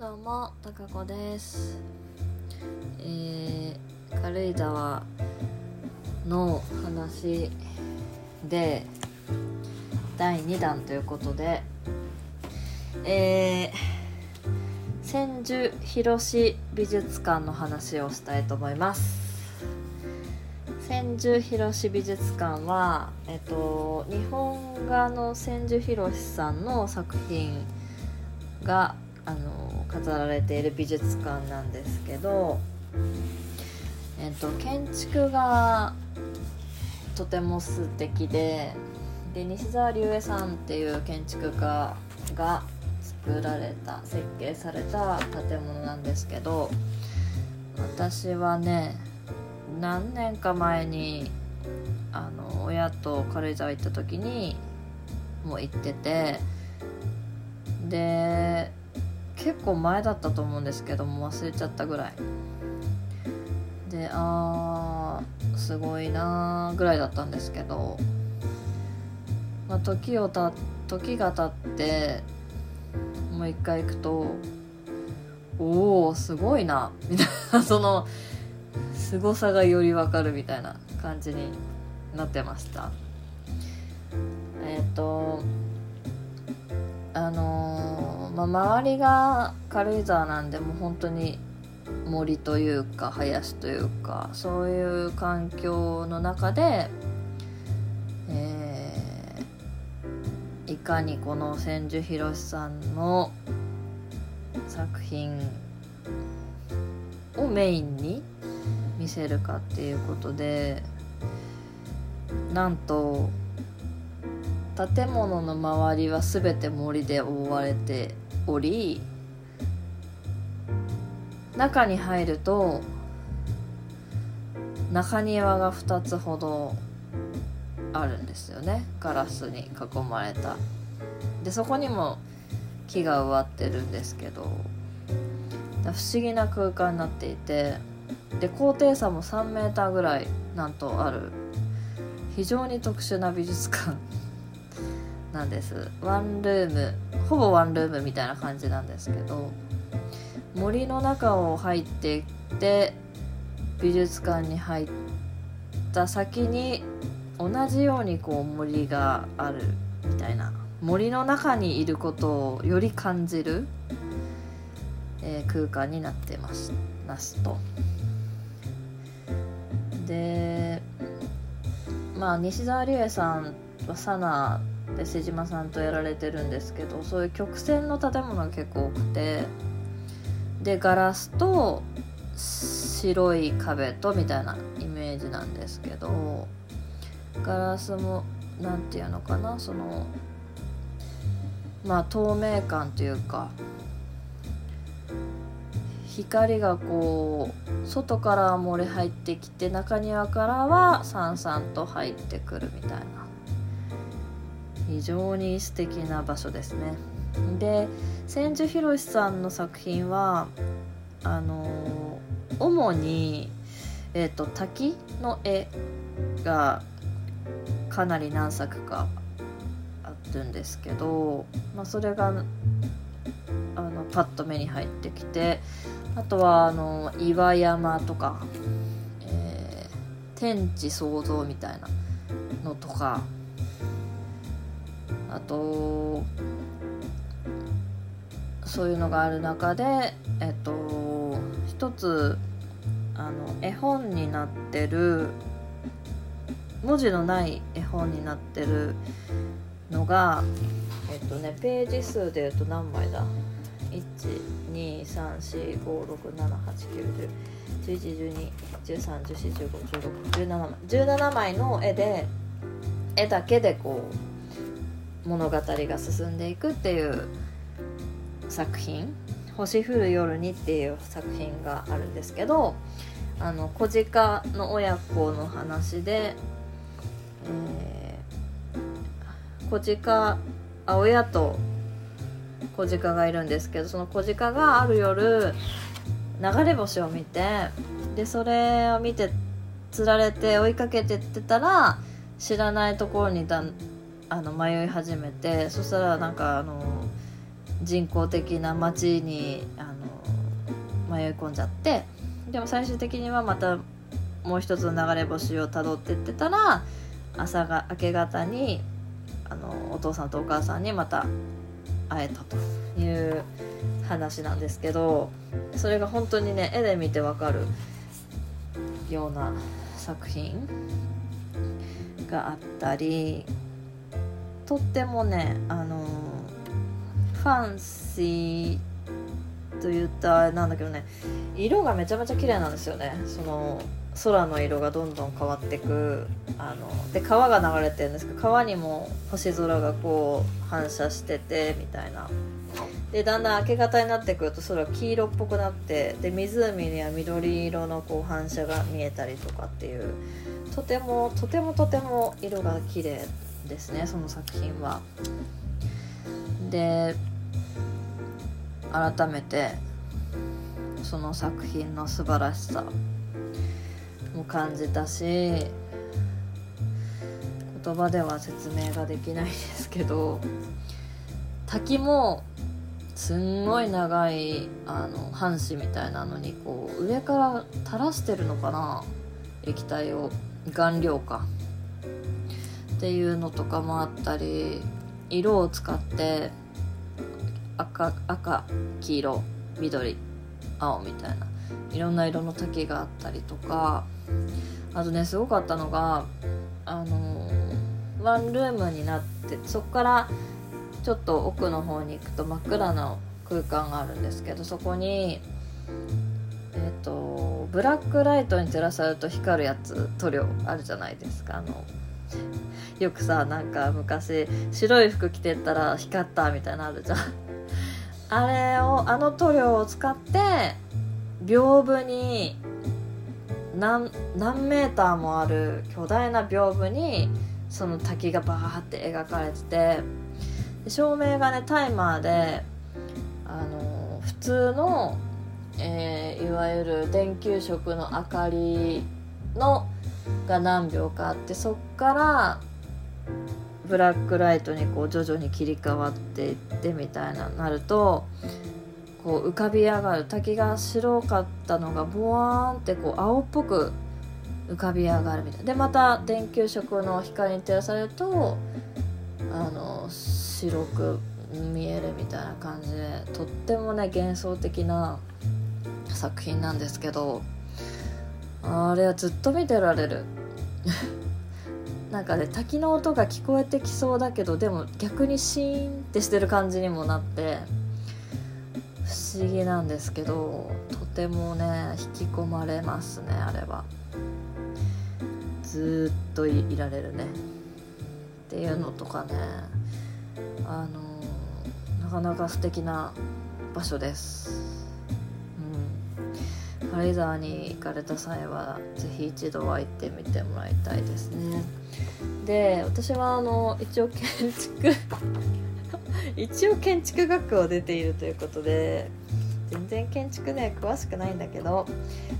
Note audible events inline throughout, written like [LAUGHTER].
どうも、たかこです。えー、軽井沢の話で第2弾ということで、えー、千住広志美術館の話をしたいと思います。千住広志美術館は、えっと、日本画の千住博さんの作品があの飾られている美術館なんですけど、えっと、建築がとても素敵でで西澤龍恵さんっていう建築家が作られた設計された建物なんですけど私はね何年か前にあの親と軽井沢行った時にもう行っててで結構前だったと思うんですけども忘れちゃったぐらい。であーすごいなーぐらいだったんですけど、まあ、時をた時が経ってもう一回行くとおおすごいなみたいな [LAUGHS] その凄さがより分かるみたいな感じになってました。えっ、とあのーまあ、周りが軽井沢なんでもう本当に森というか林というかそういう環境の中で、えーいかにこの千住博さんの作品をメインに見せるかっていうことでなんと建物の周りは全て森で覆われており中に入ると中庭が2つほどあるんですよね。ガラスに囲まれた。でそこにも木が植わってるんですけど不思議な空間になっていてで高低差も3メーターぐらいなんとある非常に特殊な美術館なんです。ワンルームほぼワンルームみたいな感じなんですけど森の中を入っていって美術館に入った先に同じようにこう森があるみたいな。森の中にいることをより感じる、えー空間になってますますと。でまあ西澤理恵さんはサナで瀬島さんとやられてるんですけどそういう曲線の建物が結構多くてでガラスと白い壁とみたいなイメージなんですけどガラスもなんていうのかなそのまあ透明感というか光がこう外から漏れ入ってきて中庭からはさんさんと入ってくるみたいな。非常に素敵な場所ですね。で千住博さんの作品はあの主に、えー、と滝の絵がかなり何作かあるんですけど、まあ、それがあのパッと目に入ってきてあとはあの岩山とか、えー天地創造みたいなのとかあとそういうのがある中でえっと一つあの絵本になってる文字のない絵本になってるのがえっとねページ数でいうと何枚だ？1234567891011121314151617枚の絵で絵だけでこう物語が進んでいくっていう作品「星降る夜に」っていう作品があるんですけどあの小鹿の親子の話で、えー、小鹿あ親と小鹿がいるんですけどその小鹿がある夜流れ星を見てでそれを見てつられて追いかけてってたら知らないところにだあの迷い始めてそしたらなんかあの人工的な街にあの迷い込んじゃってでも最終的にはまたもう一つの流れ星をたどってってたら朝が明け方にあのお父さんとお母さんにまた会えたという話なんですけどそれが本当にね絵で見てわかるような作品があったりとってもねあのファンシーと言ったあれなんだけどね色がめちゃめちゃ綺麗なんですよね。その空の色がどんどん変わってくあので川が流れてるんですけど川にも星空がこう反射しててみたいな。でだんだん明け方になってくると空黄色っぽくなってで湖には緑色のこう反射が見えたりとかっていうとてもとてもとても色が綺麗。ですねその作品は。で改めてその作品の素晴らしさも感じたし言葉では説明ができないですけど滝もすんごい長いあの半紙みたいなのにこう上から垂らしてるのかな液体を顔料かっていうのとかもあったり色を使って赤赤黄色緑青みたいないろんな色の滝があったりとかあとねすごかったのがあのワンルームになってそこからちょっと奥の方に行くと真っ暗な空間があるんですけどそこにえっ、ー、とブラックライトに照らされると光るやつ塗料あるじゃないですか。あのよくさなんか昔白い服着てったら光ったみたいなのあるじゃん。[LAUGHS] あれをあの塗料を使って屏風に何何メーターもある巨大な屏風にその滝がバーって描かれてて照明がねタイマーであの普通の、えー、いわゆる電球色の明かりのが何秒かあってそっからブラックライトにこう徐々に切り替わっていってみたいななるとこう浮かび上がる滝が白かったのがボワーンってこう青っぽく浮かび上がるみたいでまた電球色の光に照らされるとあの白く見えるみたいな感じでとってもね幻想的な作品なんですけどあれはずっと見てられる。なんかね滝の音が聞こえてきそうだけどでも逆にシーンってしてる感じにもなって不思議なんですけどとてもね引き込まれますねあれは。ずっといられるね。っていうのとかねあのなかなか素敵な場所です。軽井沢に行かれた際は是非一度は行ってみてもらいたいですね。で私はあの一応建築 [LAUGHS] 一応建築学科を出ているということで全然建築ね詳しくないんだけど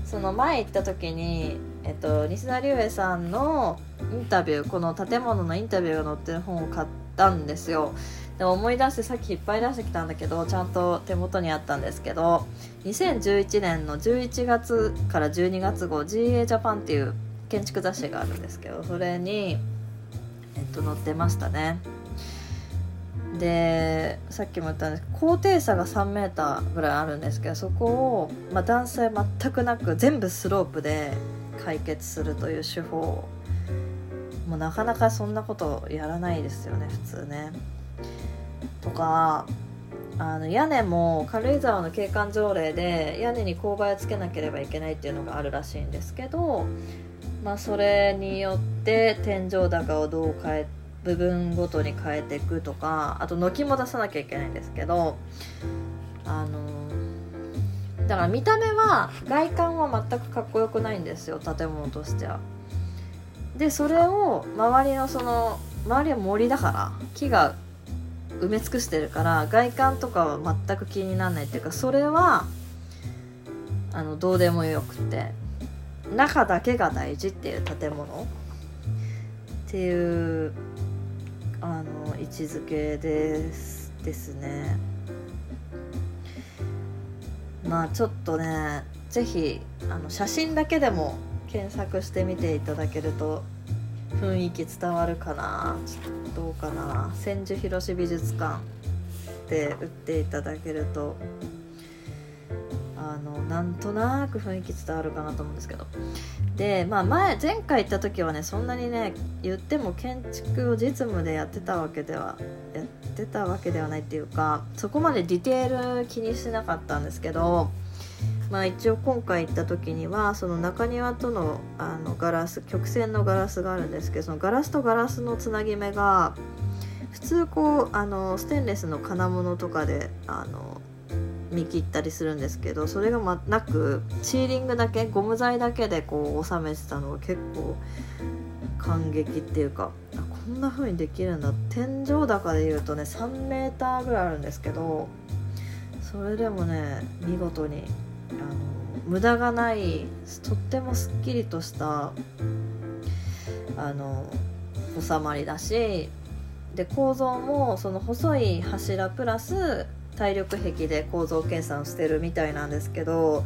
その前行った時に、えっと、西田龍平さんのインタビューこの建物のインタビューが載ってる本を買ったんですよでも思い出してさっきいっぱい出してきたんだけどちゃんと手元にあったんですけど2011年の11月から12月号 GA ジャパンっていう建築雑誌があるんですけどそれに、えっと、載ってましたねでさっきも言ったんですけど高低差が 3m ぐらいあるんですけどそこを、まあ、段差全くなく全部スロープで解決するという手法もうなかなかそんなことやらないですよね普通ね。とかあの屋根も軽井沢の景観条例で屋根に勾配をつけなければいけないっていうのがあるらしいんですけど、まあ、それによって天井高をどう変え部分ごとに変えていくとかあと軒も出さなきゃいけないんですけどあのだから見た目は外観は全くかっこよくないんですよ建物としては。でそれを周りのその周りは森だから木が埋め尽くしてるから外観とかは全く気にならないっていうかそれはあのどうでもよくて中だけが大事っていう建物。っていうあの位置づけですですね。まあちょっとね是非あの写真だけでも検索してみていただけると雰囲気伝わるかな？どうかな？千住広し美術館で売っていただけるとあのなんとなく雰囲気伝わるかなと思うんですけど。でまあ前前回行った時はねそんなにね言っても建築を実務でやってたわけではやってたわけではないっていうかそこまでディテール気にしなかったんですけどまあ一応今回行った時にはその中庭とのあのガラス曲線のガラスがあるんですけどそのガラスとガラスのつなぎ目が普通こうあのステンレスの金物とかであの見切ったりするんですけどそれが、ま、なくシーリングだけゴム材だけでこう収めてたのが結構感激っていうかあこんな風にできるんだ。天井高でいうとね3 m ぐらいあるんですけどそれでもね見事にあの無駄がないとってもすっきりとしたあの収まりだしで構造もその細い柱プラス体力壁で構造計算してるみたいなんですけど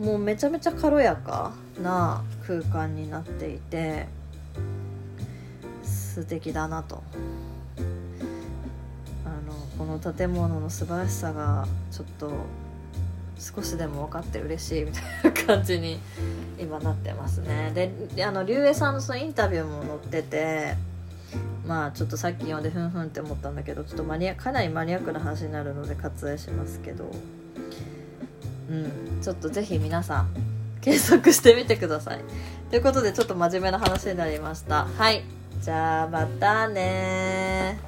もうめちゃめちゃ軽やかな空間になっていて素敵だなと。あのこの建物の素晴らしさがちょっと少しでも分かって嬉しいみたいな感じに今なってますね。であの竜兵さんのそのインタビューも載っててまあちょっとさっき読んでふんふんって思ったんだけどちょっとマニアかなりマニアックな話になるので割愛しますけど。うん。ちょっとぜひ皆さん検索してみてください。ということでちょっと真面目な話になりました。はい。じゃあまたね